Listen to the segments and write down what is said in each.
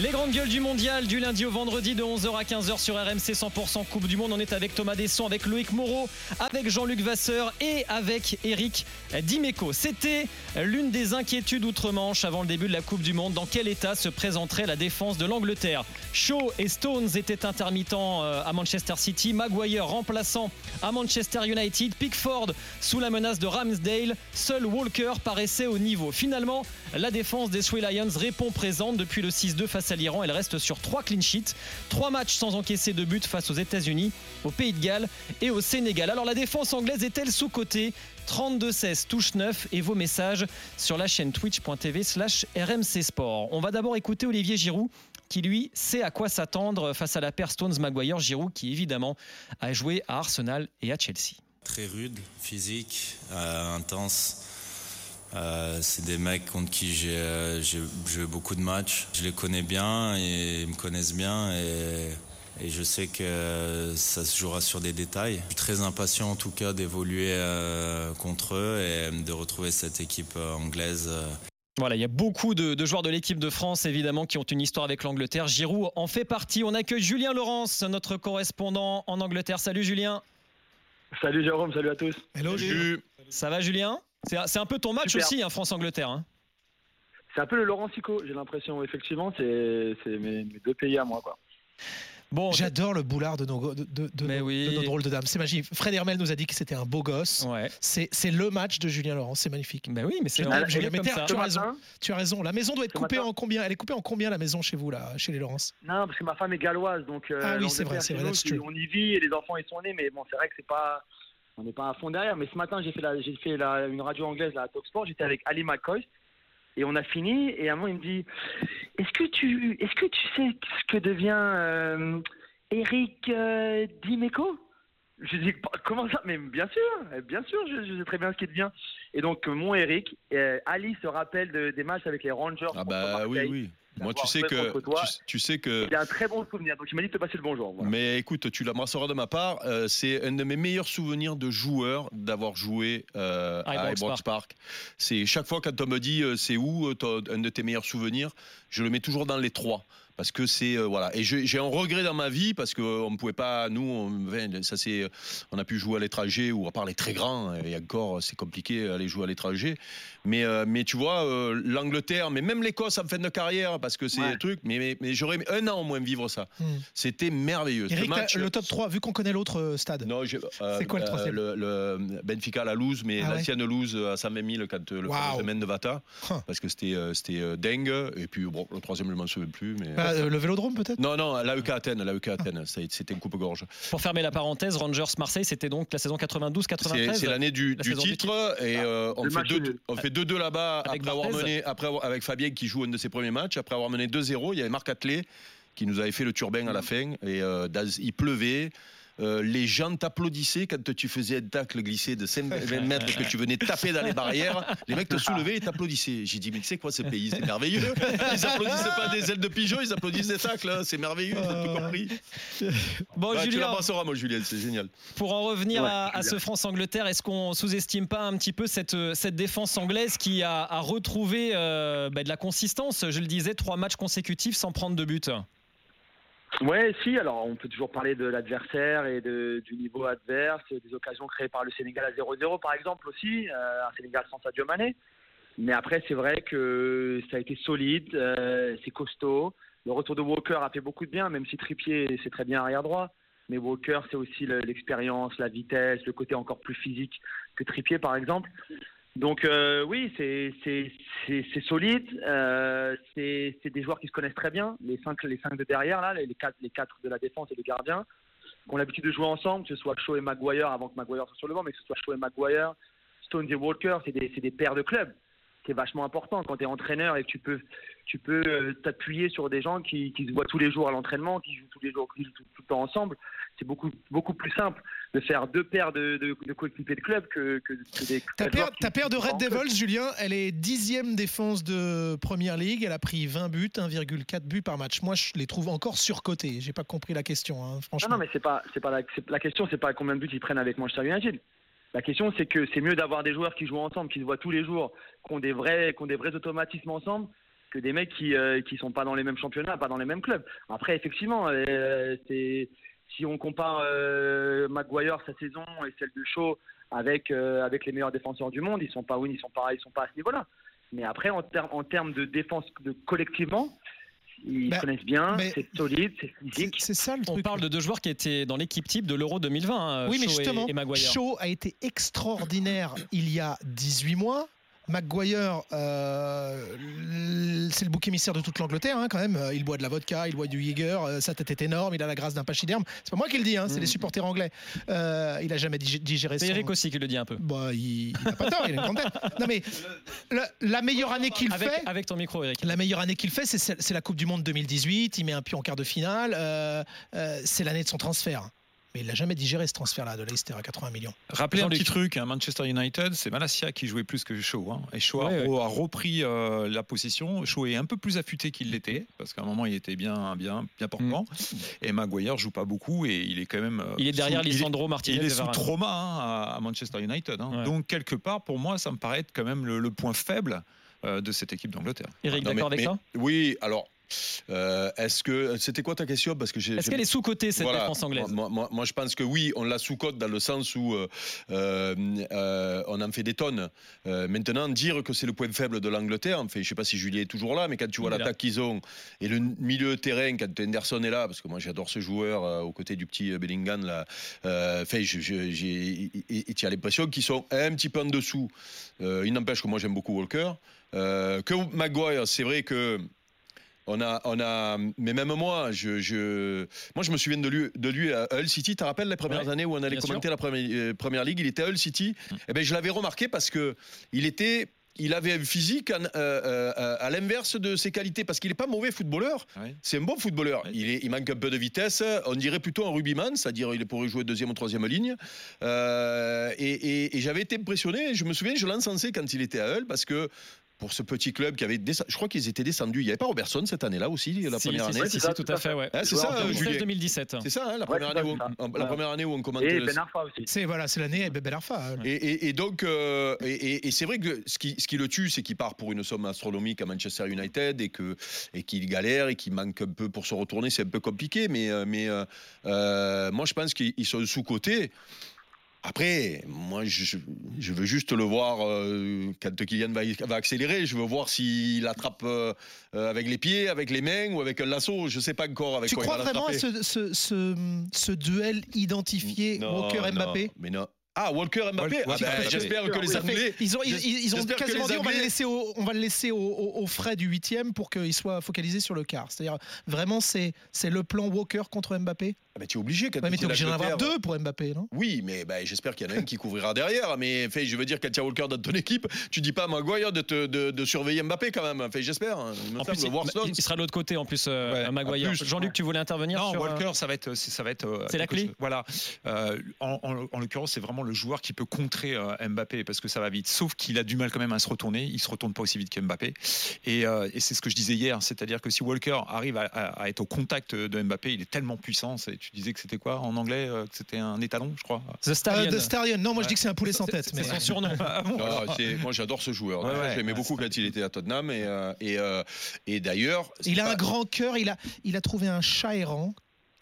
Les grandes gueules du mondial du lundi au vendredi de 11h à 15h sur RMC 100% Coupe du Monde. On est avec Thomas Desson, avec Loïc Moreau, avec Jean-Luc Vasseur et avec Eric Dimeco. C'était l'une des inquiétudes outre-Manche avant le début de la Coupe du Monde. Dans quel état se présenterait la défense de l'Angleterre? Shaw et Stones étaient intermittents euh, à Manchester City. Maguire remplaçant à Manchester United. Pickford sous la menace de Ramsdale. Seul Walker paraissait au niveau. Finalement, la défense des Three Lions répond présente depuis le 6-2 face à l'Iran. Elle reste sur trois clean sheets, trois matchs sans encaisser de but face aux États-Unis, au Pays de Galles et au Sénégal. Alors la défense anglaise est-elle sous-cotée? 32-16 touche 9 et vos messages sur la chaîne twitch.tv slash RMC Sport. On va d'abord écouter Olivier Giroud qui lui sait à quoi s'attendre face à la paire Stones-Maguire. Giroud qui évidemment a joué à Arsenal et à Chelsea. Très rude, physique, euh, intense. Euh, c'est des mecs contre qui j'ai euh, joué beaucoup de matchs. Je les connais bien et ils me connaissent bien et, je sais que ça se jouera sur des détails. Je suis très impatient en tout cas d'évoluer euh, contre eux et de retrouver cette équipe anglaise. Voilà, il y a beaucoup de, de joueurs de l'équipe de France, évidemment, qui ont une histoire avec l'Angleterre. Giroud en fait partie. On accueille Julien Laurence, notre correspondant en Angleterre. Salut Julien. Salut Jérôme, salut à tous. Hello, Ça va Julien? C'est un peu ton match aussi, hein, France-Angleterre. Hein. C'est un peu le Laurent Sico, j'ai l'impression. Effectivement, c'est mes, deux pays à moi. Quoi. Bon, J'adore le boulard de nos, de, de, nos, drôles de dames. C'est magique. Fred Hermel nous a dit que c'était un beau gosse. Ouais. C'est le match de Julien Laurent. C'est magnifique. Ben oui, mais c'est Julien tu as raison. Tu as raison. La maison doit être coupée en combien Elle est coupée en combien la maison chez vous là, chez les Laurence? Non, parce que ma femme est galloise, donc. Euh, ah oui, c'est vrai, c'est vrai. on y vit et les enfants ils sont nés, mais bon, c'est vrai que c'est pas on n'est pas à fond derrière. Mais ce matin, j'ai fait, la, j'ai fait la, une radio anglaise à Talksport. J'étais avec Ali McCoy. Et on a fini. Et à un moment, il me dit Est-ce que tu, est-ce que tu sais ce que devient euh, Eric euh, Dimeco? Je dis Comment ça? Mais bien sûr, bien sûr, je, sais très bien ce qu'il devient. Et donc, mon Eric, euh, Ali se rappelle des matchs avec les Rangers. Ah, bah oui, oui. Moi, tu sais, que, tu, sais que. Il a un très bon souvenir, donc il m'a dit de te passer le bonjour. Mais écoute, tu l'embrasseras de ma part. Euh, c'est un de mes meilleurs souvenirs de joueur d'avoir joué euh, à Ibrox Park. C'est chaque fois quand on me dit euh, c'est où un de tes meilleurs souvenirs, je le mets toujours dans les trois parce que c'est euh, voilà. Et j'ai un regret dans ma vie parce qu'on ne pouvait pas nous on, ça c'est on a pu jouer à l'étranger ou à part les très grands et encore c'est compliqué aller jouer à l'étranger. Mais euh, mais tu vois euh, l'Angleterre mais même l'Écosse en fin de carrière parce que c'est un truc mais mais, j'aurais un an au moins vivre ça. Hmm. c'était merveilleux. Le top 3 vu qu'on connaît l'autre stade. Non c'est quoi le troisième le, Benfica la Louse mais ah l'ancienne Louse à 120 000 quand le wow. semaine de Vata parce que c'était c'était dingue. Et puis bon le troisième je m'en souviens plus mais euh, le Vélodrome peut-être? Non, non, l'AEK Athènes, l'AEK Athènes, c'était une coupe-gorge. Pour fermer la parenthèse, Rangers Marseille, c'était donc la saison 92-93. C'est l'année du, titre, et euh, on, fait 2-2 là-bas après avoir mené, après avec Fabien qui joue un de ses premiers matchs, après avoir mené 2-0, il y avait Marc Atlet qui nous avait fait le turbin à la fin, et euh, il pleuvait. Euh, les gens t'applaudissaient quand tu faisais un tacle glissé de 5 mètres que tu venais taper dans les barrières. Les mecs te soulevaient et t'applaudissaient. J'ai dit, mais tu sais quoi ce pays C'est merveilleux. Ils applaudissaient pas des ailes de pigeon, ils applaudissent des tacles. Hein. C'est merveilleux, t'as tout compris. Bon, Julien. Tu l'embrasseras, moi, Julien, c'est génial. Pour en revenir à, ce France-Angleterre, est-ce qu'on sous-estime pas un petit peu cette, cette défense anglaise qui a, retrouvé euh, bah, de la consistance Je le disais, trois matchs consécutifs sans prendre de but? Ouais, si. Alors, on peut toujours parler de l'adversaire et du niveau adverse, des occasions créées par le Sénégal à 0-0, par exemple, aussi. Euh, un Sénégal sans Sadio Mané. Mais après, c'est vrai que ça a été solide, euh, c'est costaud. Le retour de Walker a fait beaucoup de bien, même si Trippier, c'est très bien arrière droit. Mais Walker, c'est aussi l'expérience, la vitesse, le côté encore plus physique que Trippier, par exemple. Donc euh, oui, c'est solide. Euh, c'est des joueurs qui se connaissent très bien. Les cinq, les cinq de derrière là, les quatre, les quatre de la défense et le gardien, qui ont l'habitude de jouer ensemble, que ce soit Shaw et Maguire avant que Maguire soit sur le banc, mais que ce soit Shaw et Maguire, Stones et Walker, c'est des, des paires de clubs. C'est vachement important quand tu es entraîneur et que tu peux, tu peux euh, t'appuyer sur des gens qui, qui, se voient tous les jours à l'entraînement, qui jouent tous les jours, qui jouent tout, le temps ensemble. C'est beaucoup, beaucoup plus simple de faire deux paires de, de, de coéquipiers de club que, que, des. Ta paire, ta paire de Red Devils, Julien, elle est dixième défense de Première League. Elle a pris 20 buts, 1,4 buts par match. Moi, je les trouve encore surcotés. J'ai pas compris la question, hein, franchement. Non, non, mais c'est pas, c'est pas la, la question, c'est pas combien de buts ils prennent avec Manchester United. La question, c'est que c'est mieux d'avoir des joueurs qui jouent ensemble, qui se voient tous les jours, qui ont des vrais, qui ont des vrais automatismes ensemble, que des mecs qui ne qui sont pas dans les mêmes championnats, pas dans les mêmes clubs. Après, effectivement, c'est si on compare Maguire sa saison et celle de Shaw avec avec les meilleurs défenseurs du monde, ils sont pas ils sont pas sont pas à ce niveau-là. Mais après, en, en termes de défense de collectivement, ils bah, connaissent bien, c'est solide, c'est physique. C'est ça le truc. On parle de deux joueurs qui étaient dans l'équipe type de l'Euro 2020. Hein, oui, mais justement, Shaw a été extraordinaire il y a 18 mois. McGuire, euh, c'est le bouc émissaire de toute l'Angleterre hein, quand même. Il boit de la vodka, il boit du Jäger, euh, sa tête est énorme, il a la grâce d'un pachyderme. C'est pas moi qui le dis, hein, c'est les mm. supporters anglais. Euh, il a jamais digéré. C'est Eric aussi qui le dit un peu. Bah, il, n'a pas tort, il a une grande tête. Non mais la, meilleure année qu'il fait, avec ton micro, Eric. La meilleure année qu'il fait, c'est la Coupe du Monde 2018. Il met un pied en quart de finale. c'est l'année de son transfert. Mais il n'a jamais digéré ce transfert-là de Leicester à 80 millions. Rappelez un petit truc, hein, Manchester United, c'est Malasia qui jouait plus que Shaw. Hein. et Shaw a, repris euh, la position. Shaw est un peu plus affûté qu'il l'était, parce qu'à un moment il était bien, bien, bien portant. Mm. Et Maguire joue pas beaucoup et il est quand même. Euh, il est derrière Lisandro Martinez. Il est sous trauma hein, à, Manchester United. Donc quelque part, pour moi, ça me paraît être quand même le, point faible euh, de cette équipe d'Angleterre. Eric, d'accord avec ça Oui, alors euh, est-ce que c'était quoi ta question? Parce que est-ce qu'elle est sous-cotée cette défense anglaise? Moi, je pense que oui, on la sous-cote dans le sens où euh, euh, on en fait des tonnes. maintenant, dire que c'est le point faible de l'Angleterre, en fait, je sais pas si Julien est toujours là, mais quand tu vois l'attaque qu'ils ont et le milieu de terrain, quand Henderson est là, parce que moi j'adore ce joueur aux côtés du petit Bellingham là, fait, tu as l'impression qu'ils sont un petit peu en dessous. il n'empêche que moi j'aime beaucoup Walker. que Maguire, c'est vrai que on a, on a, mais même moi, je, je, moi, je me souviens de lui, de lui à Hull City. Tu te rappelles les premières années où on allait commenter la première, euh, première, ligue? Il était à Hull City. Mm. Eh ben, je l'avais remarqué parce que il était il avait un physique euh, euh, à l'inverse de ses qualités, parce qu'il n'est pas mauvais footballeur. C'est un bon footballeur. Il, il, manque un peu de vitesse. On dirait plutôt un rugbyman, c'est-à-dire il pourrait jouer deuxième ou troisième ligne. et, et j'avais été impressionné. Je me souviens, je l'encensais quand il était à Hull, parce que pour ce petit club qui avait je crois qu'ils étaient descendus. Il n'y avait pas Robertson cette année là aussi la première année c'est ça, tout à fait ouais. Hein, c'est ça 2017 c'est ça hein, la, première année où, la première année où on commentait et Ben Arfa aussi. C'est voilà c'est l'année Ben Arfa hein. et, et, donc euh, et, c'est vrai que ce qui, ce qui le tue c'est qu'il part pour une somme astronomique à Manchester United et que et qu'il galère et qu'il manque un peu pour se retourner. C'est un peu compliqué mais euh, mais euh, moi je pense qu'ils sont sous cotés après, moi, je, veux juste le voir euh, quand Kylian va, accélérer. Je veux voir s'il attrape euh, euh, avec les pieds, avec les mains ou avec un lasso. Je ne sais pas encore avec tu quoi il va Tu crois vraiment à ce, ce, duel identifié Walker-Mbappé? Mais non. Ah, Walker Mbappé ah, ben, J'espère que les Anglais. Ils ont, ils, ont quasiment dit on va le laisser au, on va le laisser au, frais du huitième pour qu'il soit focalisé sur le quart. C'est-à-dire, vraiment, c'est le plan Walker contre Mbappé ah, mais tu es obligé quand Mais tu es obligé d'en avoir deux pour Mbappé, non? Oui, mais bah, j'espère qu'il y en a un qui couvrira derrière. Mais fait, je veux dire, as Walker dans ton équipe, tu dis pas à Maguire de, te, de, de, surveiller Mbappé quand même. Fait, j'espère. Hein. il, sera de l'autre côté en plus, euh, Maguire. Jean-Luc, tu voulais intervenir Non, sur, Walker, ça va être. Ça va être euh, c'est la clé Voilà. Euh, en, en, l'occurrence, c'est vraiment le joueur qui peut contrer Mbappé parce que ça va vite. Sauf qu'il a du mal quand même à se retourner. Il se retourne pas aussi vite qu'Mbappé. Et, et c'est ce que je disais hier. C'est-à-dire que si Walker arrive à, à, être au contact de Mbappé, il est tellement puissant. Tu disais que c'était quoi en anglais euh, que c'était un étalon, je crois? The Stallion. Euh, Stallion. Non, moi je dis que c'est un poulet sans tête. C'est son surnom. Ah moi j'adore ce joueur. J'aimais beaucoup quand il était à Tottenham et, euh, et, d'ailleurs. Il a un grand cœur. Il a, il a trouvé un chat errant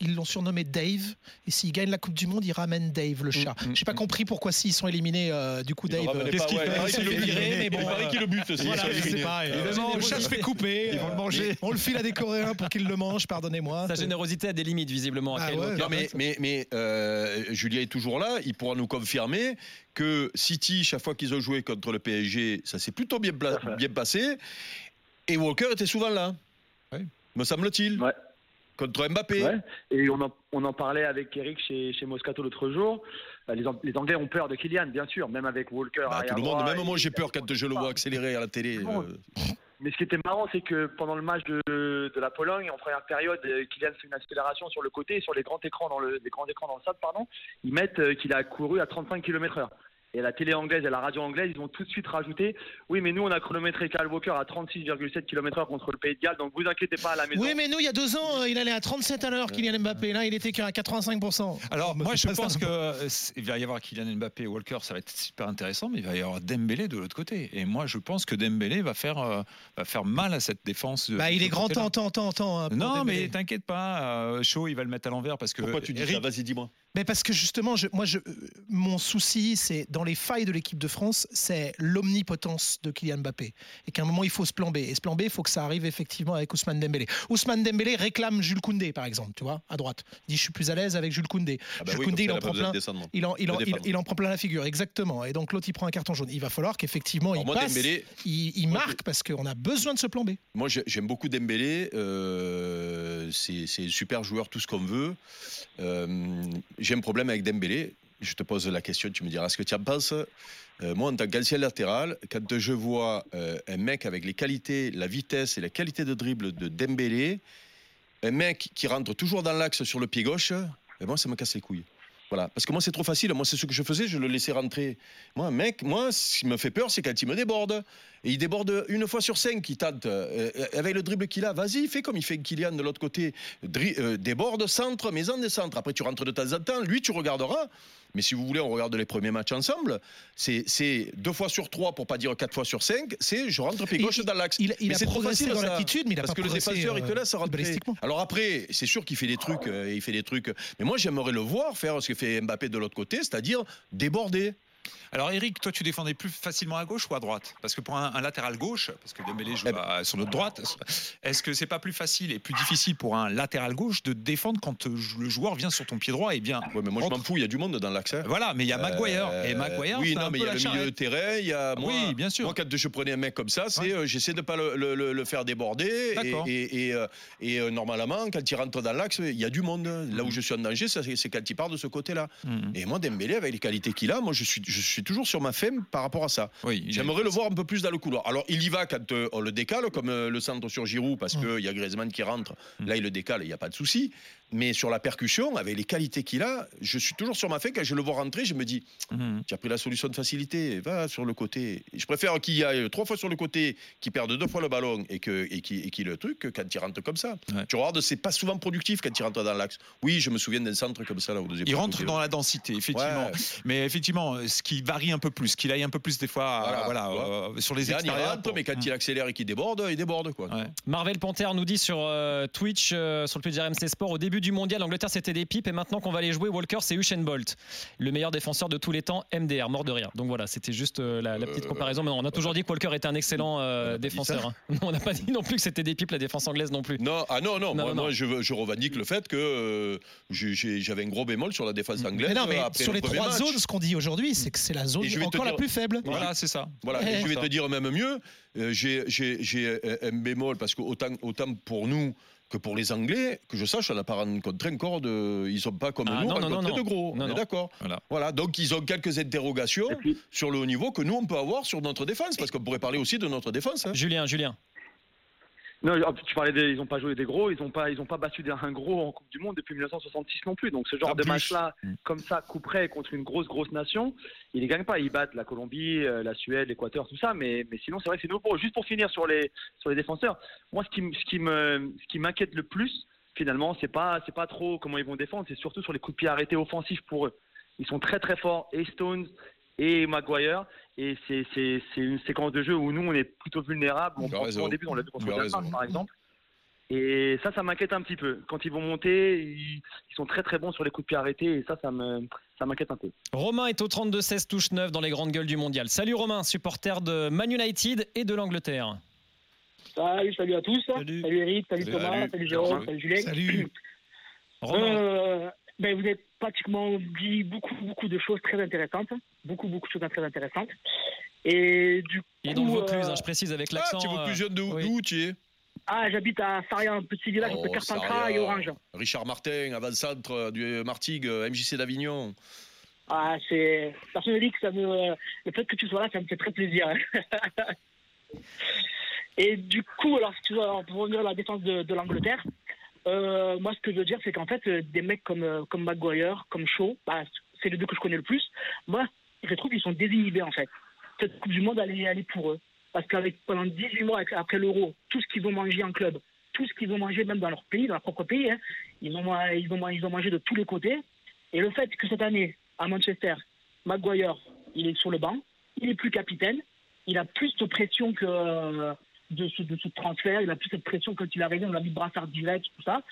ils l'ont surnommé Dave. Et s'il gagne la Coupe du Monde, il ramène Dave, le mm, chat. Mm, J'ai pas mm. compris pourquoi s'ils sont éliminés, euh, du coup, Dave. Qu'est-ce qu'il fait Il paraît qu'il le bute aussi. Voilà, le chat se fait couper. Ils vont le manger. On le file à des Coréens pour qu'ils le mangent, pardonnez-moi. Sa générosité a des limites, visiblement. Ah non, mais, mais, mais euh, Julien est toujours là. Il pourra nous confirmer que City, chaque fois qu'ils ont joué contre le PSG, ça s'est plutôt bien, bien passé. Et Walker était souvent là. Me semble-t-il. Ouais contre Mbappé. Et on en, on en, parlait avec Eric chez, chez Moscato l'autre jour. Euh, les, les, Anglais ont peur de Kylian, bien sûr, même avec Walker. Bah, tout le monde, même moi j'ai peur quand je le vois accélérer à la télé. Euh. Mais ce qui était marrant, c'est que pendant le match de, de, la Pologne, en première période, euh, Kylian fait une accélération sur le côté, sur les grands écrans dans le, les grands écrans dans le stade, pardon. Ils mettent qu'il a couru à 35 km/h. Et la télé anglaise et la radio anglaise, ils ont tout de suite rajouté Oui, mais nous, on a chronométré Kyle Walker à 36,7 km/h contre le Pays de Galles, donc vous inquiétez pas à la maison. Oui, mais nous, il y a deux ans, il allait à 37 à l'heure, Kylian Mbappé. Là, il était qu'à 85%. Alors, moi, je pense qu'il va y avoir Kylian Mbappé et Walker, ça va être super intéressant, mais il va y avoir Dembélé de l'autre côté. Et moi, je pense que Dembélé va faire, euh, va faire mal à cette défense. Bah, il est grand temps, temps, temps, temps. Hein, non, mais t'inquiète pas, Chaud, il va le mettre à l'envers parce que. Pourquoi tu dis ça? Vas-y, dis-moi. Mais parce que justement, je, moi, je, euh, mon souci, c'est dans les failles de l'équipe de France, c'est l'omnipotence de Kylian Mbappé. Et qu'à un moment, il faut ce plan B. Et ce plan B, il faut que ça arrive effectivement avec Ousmane Dembélé. Ousmane Dembélé réclame Jules Koundé, par exemple, tu vois, à droite. Il dit Je suis plus à l'aise avec Jules Koundé. Ah bah Jules Koundé, il en, prend plein, il, en, il, en, prend plein la figure, exactement. Et donc, l'autre, il prend un carton jaune. Il va falloir qu'effectivement, il passe, il, marque, parce qu'on a besoin de ce plan B. Moi, j'aime beaucoup Dembélé. Euh, c'est super joueur, tout ce qu'on veut. Euh, j'ai un problème avec Dembélé. Je te pose la question, tu me diras ce que tu en penses. Euh, moi, en tant qu'ancien latéral, quand je vois euh, un mec avec les qualités, la vitesse et la qualité de dribble de Dembélé, un mec qui rentre toujours dans l'axe sur le pied gauche, ben moi, ça me casse les couilles. Voilà. Parce que moi, c'est trop facile. Moi, c'est ce que je faisais, je le laissais rentrer. Moi, mec, moi, ce qui me fait peur, c'est quand il me déborde. Et il déborde une fois sur cinq, il tente. Euh, avec le dribble qu'il a, vas-y, fais comme il fait Kylian de l'autre côté. Euh, déborde, centre, mais en des centres. Après, tu rentres de temps en temps. Lui, tu regarderas. Mais si vous voulez, on regarde les premiers matchs ensemble. C'est deux fois sur trois, pour pas dire quatre fois sur cinq. C'est je rentre pied gauche dans l'axe. Il, il a progressé dans l'attitude, mais il a parce que le défenseur, il te laisse rentrer. Alors après, c'est sûr qu'il fait des trucs. Euh, il fait des trucs. Mais moi, j'aimerais le voir faire ce que fait Mbappé de l'autre côté, c'est-à-dire déborder. Alors Eric, toi tu défendais plus facilement à gauche ou à droite? Parce que pour un, latéral gauche, parce que Dembélé joue eh ben. sur notre droite, est-ce que c'est pas plus facile et plus difficile pour un latéral gauche de défendre quand euh, le joueur vient sur ton pied droit et bien Ouais, mais moi je m'en fous, il y a du monde dans l'axe. Voilà, mais il y a Maguire et euh, Maguire. Oui, non, mais il y a le milieu de terrain, il y a moi. Oui, bien sûr. Moi quand je prenais un mec comme ça, c'est euh, j'essaie de pas le, faire déborder et, et, normalement quand il rentre dans l'axe, il y a du monde. Là où mm. je suis en danger, c'est quand il part de ce côté-là. Mm. Et moi Dembélé avec les qualités qu'il a, moi je suis je suis toujours sur ma femme par rapport à ça. Oui, J'aimerais le voir un peu plus dans le couloir. Alors, il y va quand euh, on le décale, comme euh, le centre sur Giroud, parce qu'il y a Griezmann qui rentre. Mmh. Là, il le décale, il n'y a pas de souci. Mais sur la percussion, avec les qualités qu'il a, je suis toujours sur ma fin. Quand je le vois rentrer, je me dis mmh. tu as pris la solution de facilité, va sur le côté. Je préfère qu'il y ait trois fois sur le côté, qu'il perde deux fois le ballon et qu'il et qui, le truc, que quand il rentre comme ça. Tu regardes, c'est pas souvent productif quand il rentre dans l'axe. Oui, je me souviens d'un centre comme ça là au deuxième Il rentre dans la densité, effectivement. Mais effectivement, ce qui varie un peu plus, qu'il aille un peu plus des fois voilà, euh, sur les extérieurs. mais quand il accélère et qu'il déborde, il déborde. Quoi. Marvel Panther nous dit sur euh, Twitch, euh, sur le plus RMC Sport, au début du mondial, l'Angleterre c'était des pipes et maintenant qu'on va les jouer, Walker c'est Usain Bolt, le meilleur défenseur de tous les temps, MDR, mort de rire. Donc voilà, c'était juste la, petite comparaison. Mais on a toujours dit que Walker était un excellent défenseur. Hein. on n'a pas dit non plus que c'était des pipes la défense anglaise non plus. Non, ah non, non, moi, je, je, revendique le fait que j'avais un gros bémol sur la défense anglaise. Mais non, mais sur les trois zones, ce qu'on dit aujourd'hui, c'est que c'est la zone encore la plus faible. Voilà, c'est ça. Voilà, je vais te dire même mieux, euh, j'ai un bémol parce que autant, autant pour nous que pour les Anglais, que je sache, on n'a pas rencontré encore de. Ils sont pas comme ah, nous non, rencontrés de gros. on est d'accord. Voilà. voilà. Donc ils ont quelques interrogations sur le haut niveau que nous on peut avoir sur notre défense, parce qu'on pourrait parler aussi de notre défense. Hein. Julien, Julien. Non, tu parlais des, ils n'ont pas joué des gros, ils n'ont pas, ils ont pas battu un gros en Coupe du Monde depuis 1966 non plus. Donc ce genre de match-là, mm. comme ça, couperait contre une grosse grosse nation, ils ne gagnent pas. Ils battent la Colombie, euh, la Suède, l'Équateur, tout ça. Mais, mais sinon, c'est vrai que c'est nouveau. Juste pour finir sur les sur les défenseurs, moi, ce qui, ce qui me, ce qui m'inquiète le plus, finalement, c'est pas, c'est pas trop comment ils vont défendre, c'est surtout sur les coups de pied arrêtés offensifs pour eux. Ils sont très très forts, et Stones et Maguire. Et c'est une séquence de jeu où nous, on est plutôt vulnérables. On prend au début, on l'a vu contre le par exemple. Et ça, ça m'inquiète un petit peu. Quand ils vont monter, ils, sont très très bons sur les coups de pied arrêtés. Et ça, ça m'inquiète un peu. Romain est au 32-16 touche 9 dans les grandes gueules du mondial. Salut Romain, supporter de Man United et de l'Angleterre. Salut, salut à tous. Salut, Eric, salut, Thomas, salut, Jérôme, salut, Julien. Salut. Romain. Euh, ben, vous avez pratiquement dit beaucoup, beaucoup de choses très intéressantes. Beaucoup, beaucoup de choses très intéressantes. Et du coup. Il est dans le Vaucluse, hein, je précise, avec l'accent. Ah, tu es plus jeune de où, tu es? Ah, j'habite à Saria, un petit village entre oh, Carpentras et Orange. Richard Martin, avant-centre du Martigues, MJC d'Avignon. Ah, c'est. Personnellement, ça me... le fait que tu sois là, ça me fait très plaisir. et du coup, alors, si tu veux, pour revenir à la défense de, de l'Angleterre, euh, moi, ce que je veux dire, c'est qu'en fait, euh, des mecs comme, euh, comme Maguire, comme Shaw, bah, c'est les deux que je connais le plus. Moi, je trouve qu'ils sont désinhibés en fait. Cette Coupe du Monde, elle est, pour eux. Parce qu'avec pendant 18 mois après l'Euro, tout ce qu'ils vont manger en club, tout ce qu'ils vont manger même dans leur pays, dans leur propre pays, hein, ils, vont, ils, vont, ils vont manger de tous les côtés. Et le fait que cette année, à Manchester, Maguire, il est sur le banc, il est plus capitaine, il a plus de pression que euh, de, ce, de ce transfert, il a plus de pression quand il arrivé, on l'a mis brassard direct, tout ça.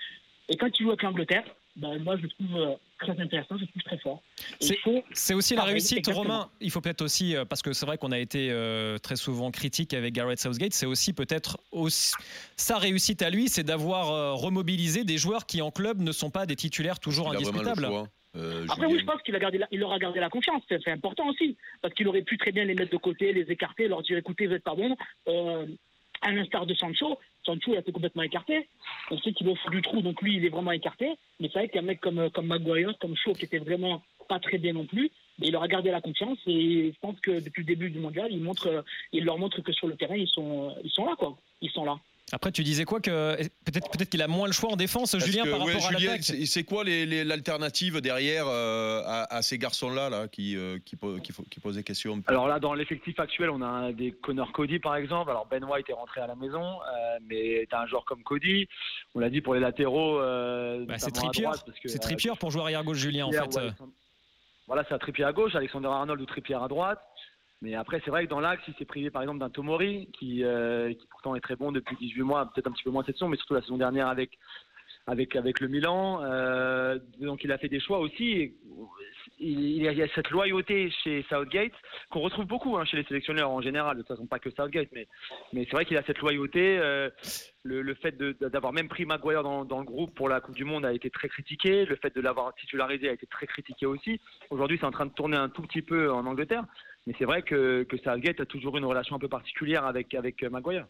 Et quand il joue avec l'Angleterre, ben, moi je le trouve euh, très intéressant, je le trouve très fort. C'est aussi la réussite, Romain. Il faut peut-être aussi, euh, parce que c'est vrai qu'on a été très souvent critique avec Gareth Southgate, c'est aussi peut-être sa réussite à lui, c'est d'avoir remobilisé des joueurs qui en club ne sont pas des titulaires toujours indiscutables. Euh, Après, oui, je pense qu'il a gardé il leur a gardé la confiance. C'est important aussi. Parce qu'il aurait pu très bien les mettre de côté, les écarter, leur dire écoutez, vous n'êtes pas bon. Euh, à l'instar de Sancho, Sancho il a été complètement écarté. On sait qu'il est au fond du trou, donc lui, il est vraiment écarté. Mais c'est vrai qu'un mec comme, comme Maguire, comme Shaw, qui était vraiment pas très bien non plus, il leur a gardé la confiance. Et je pense que depuis le début du mondial, il, montre, il leur montre que sur le terrain, ils sont, ils sont là, quoi. Ils sont là. Après, tu disais quoi que peut-être peut-être qu'il a moins le choix en défense, Julien, par rapport à l'attaque. C'est quoi l'alternative derrière euh, à, ces garçons-là là, qui, euh, qui, qui, posaient question Alors là, dans l'effectif actuel, on a des Connor Cody par exemple. Alors Ben White est rentré à la maison, euh, mais tu as un joueur comme Cody. On l'a dit pour les latéraux. Bah, c'est Trippier. C'est Trippier pour jouer arrière gauche, Julien en fait. voilà, c'est un Trippier à gauche, Alexander Arnold ou Trippier à droite. Mais après, c'est vrai que dans l'axe, il s'est privé par exemple d'un Tomori, qui, euh, qui pourtant est très bon depuis 18 mois, peut-être un petit peu moins cette saison, mais surtout la saison dernière avec, avec, avec le Milan. Euh, donc il a fait des choix aussi. Il, y a cette loyauté chez Southgate qu'on retrouve beaucoup hein, chez les sélectionneurs en général, de toute façon pas que Southgate, mais, mais c'est vrai qu'il a cette loyauté. Euh, le, fait d'avoir même pris Maguire dans, dans, le groupe pour la Coupe du Monde a été très critiqué. Le fait de l'avoir titularisé a été très critiqué aussi. Aujourd'hui, c'est en train de tourner un tout petit peu en Angleterre. Mais c'est vrai que, que Southgate a toujours une relation un peu particulière avec, avec Maguire.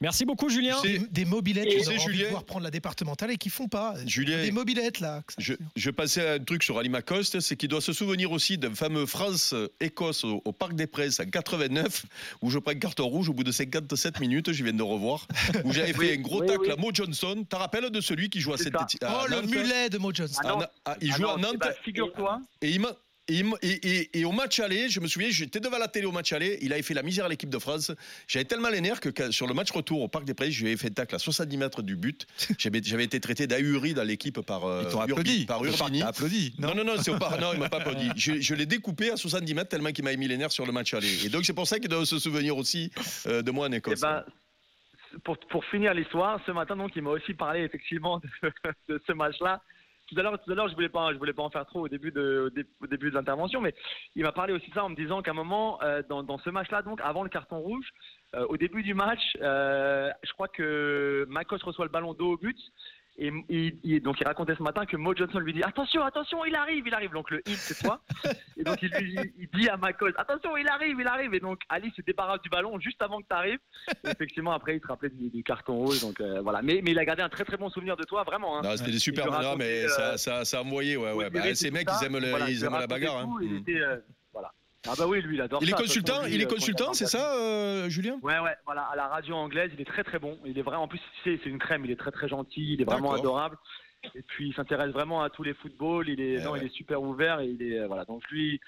Merci beaucoup, Julien. Des mobilettes qui ont envie de pouvoir prendre la départementale et qui font pas. Julien, des mobilettes là. Je, je, passais à un truc sur Ali Macoste, c'est qu'il doit se souvenir aussi d'un fameux France-Écosse au, Parc des Princes en 89, où je prends un carton rouge au bout de 57 minutes, je viens de revoir, où j'avais fait un gros tacle à Mo Johnson. Tu te rappelles de celui qui joue à cette Oh, le mulet de Mo Johnson. Ah ah, il joue à Nantes. Bah, figure-toi. Et il m'a et, au match aller, je me souviens, j'étais devant la télé au match aller, il avait fait la misère à l'équipe de France. J'avais tellement les nerfs que sur le match retour au Parc des Princes, je lui avais fait tacle à 70 mètres du but. J'avais été traité d'ahuri dans l'équipe par, euh, applaudi. par Urbini. applaudi. Non, non, non, c'est au par... non il m'a pas applaudi. Je, l'ai découpé à 70 mètres tellement qu'il m'a mis les nerfs sur le match aller. Et donc c'est pour ça qu'il doit se souvenir aussi euh, de moi en Écosse. Eh ben, pour, pour, finir l'histoire, ce matin, donc, il m'a aussi parlé effectivement de ce match-là tout à l'heure, tout à l'heure, je voulais pas, je voulais pas en faire trop au début de, au début de l'intervention, mais il m'a parlé aussi de ça en me disant qu'à un moment, euh, dans, dans, ce match-là, donc avant le carton rouge, euh, au début du match, euh, je crois que Makos reçoit le ballon dos au but et il, donc il racontait ce matin que Mo Johnson lui dit attention, attention, il arrive, il arrive. Donc le hit c'est toi. et donc il lui il dit à Michael attention, il arrive, il arrive. Et donc Ali se débarrasse du ballon juste avant que tu arrives. Effectivement après il se rappelait du, carton rouge. Donc euh, voilà. Mais, mais il a gardé un très très bon souvenir de toi vraiment. Hein. C'était des super moments, mais ça, ça, ça, a envoyé ouais ouais. Bah, ces mecs ils aiment, le, ils aiment la bagarre. Hein. il était, euh, voilà. Ah bah oui, lui, il adore il Est consultant, il est consultant, c'est ça, euh, Julien? Ouais, ouais, voilà, à la radio anglaise, il est très très bon. Il est vrai, en plus, c'est une crème, il est très très gentil, il est vraiment adorable. Et puis, il s'intéresse vraiment à tous les footballs, il est, eh non, il est super ouvert, et il est, voilà, donc lui,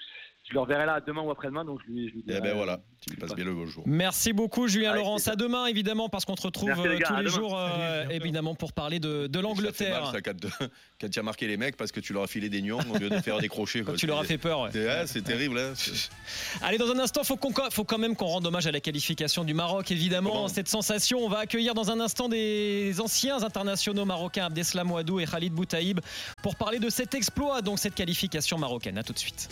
je le reverrai là demain ou après-demain. Donc je lui, je lui eh ben voilà, tu passes bien le beau jour. Merci beaucoup, Julien Laurence. À demain, évidemment, parce qu'on te retrouve euh, tous les jours, euh, évidemment, pour parler de, de l'Angleterre. Quand tu as marqué les mecs parce que tu leur as filé des nions au lieu de faire des crochets. tu leur as fait peur. C'est terrible. Hein. Allez, dans un instant, faut faut quand même qu'on rende hommage à la qualification du Maroc, évidemment. Cette sensation, on va accueillir dans un instant des anciens internationaux marocains, Abdeslam Ouadou et Khalid Boutaïb, pour parler de cet exploit, donc cette qualification marocaine. À tout de suite.